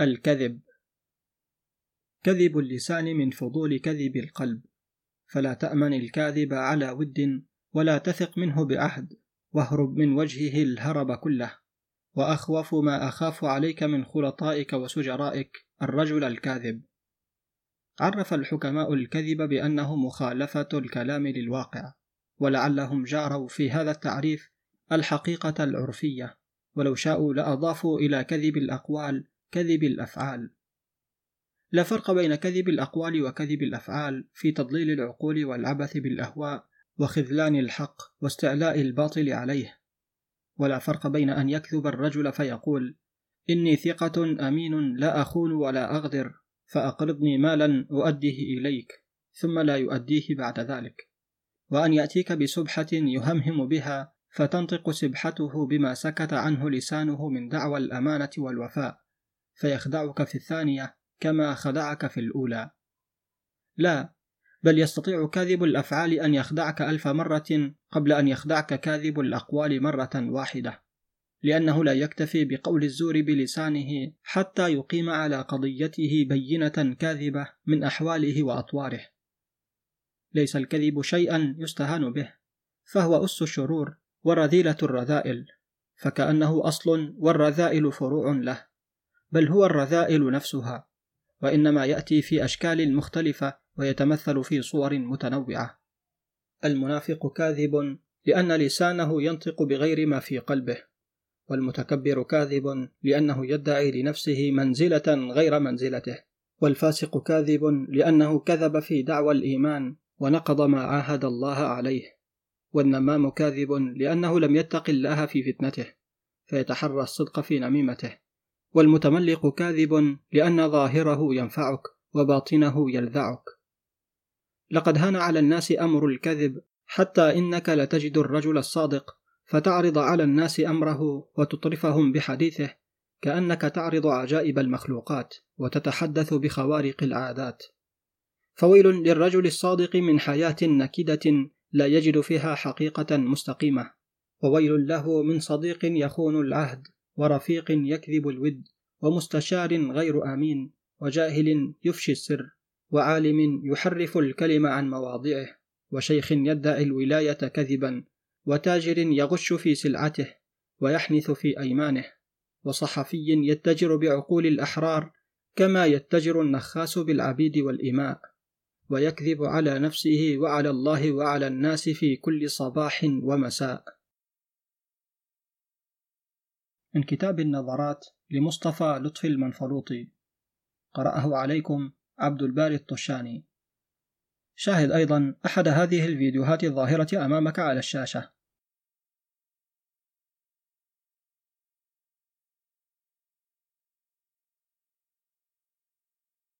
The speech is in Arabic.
الكذب. كذب اللسان من فضول كذب القلب. فلا تأمن الكاذب على ود ولا تثق منه بعهد واهرب من وجهه الهرب كله. وأخوف ما أخاف عليك من خلطائك وسجرائك الرجل الكاذب. عرف الحكماء الكذب بأنه مخالفة الكلام للواقع. ولعلهم جاروا في هذا التعريف الحقيقة العرفية. ولو شاءوا لأضافوا إلى كذب الأقوال كذب الأفعال. لا فرق بين كذب الأقوال وكذب الأفعال في تضليل العقول والعبث بالأهواء وخذلان الحق واستعلاء الباطل عليه. ولا فرق بين أن يكذب الرجل فيقول إني ثقة أمين لا أخون ولا أغدر فأقرضني مالا أؤديه إليك ثم لا يؤديه بعد ذلك. وأن يأتيك بسبحة يهمهم بها فتنطق سبحته بما سكت عنه لسانه من دعوى الأمانة والوفاء. فيخدعك في الثانية كما خدعك في الأولى. لا بل يستطيع كاذب الأفعال أن يخدعك ألف مرة قبل أن يخدعك كاذب الأقوال مرة واحدة لأنه لا يكتفي بقول الزور بلسانه حتى يقيم على قضيته بينة كاذبة من أحواله وأطواره. ليس الكذب شيئا يستهان به فهو أس الشرور ورذيلة الرذائل فكأنه أصل والرذائل فروع له. بل هو الرذائل نفسها وإنما يأتي في أشكال مختلفة ويتمثل في صور متنوعة. المنافق كاذب لأن لسانه ينطق بغير ما في قلبه والمتكبر كاذب لأنه يدعي لنفسه منزلة غير منزلته والفاسق كاذب لأنه كذب في دعوى الإيمان ونقض ما عاهد الله عليه والنمام كاذب لأنه لم يتق الله في فتنته فيتحرى الصدق في نميمته. والمتملق كاذب لأن ظاهره ينفعك وباطنه يلذعك. لقد هان على الناس أمر الكذب حتى إنك لتجد الرجل الصادق فتعرض على الناس أمره وتطرفهم بحديثه كأنك تعرض عجائب المخلوقات وتتحدث بخوارق العادات. فويل للرجل الصادق من حياة نكدة لا يجد فيها حقيقة مستقيمة وويل له من صديق يخون العهد. ورفيق يكذب الود ومستشار غير آمين وجاهل يفشي السر وعالم يحرف الكلم عن مواضعه وشيخ يدعي الولاية كذبا وتاجر يغش في سلعته ويحنث في أيمانه وصحفي يتجر بعقول الأحرار كما يتجر النخاس بالعبيد والإماء ويكذب على نفسه وعلى الله وعلى الناس في كل صباح ومساء. من كتاب النظرات لمصطفى لطفي المنفلوطي. قرأه عليكم عبد الباري الطشاني. شاهد أيضا أحد هذه الفيديوهات الظاهرة أمامك على الشاشة.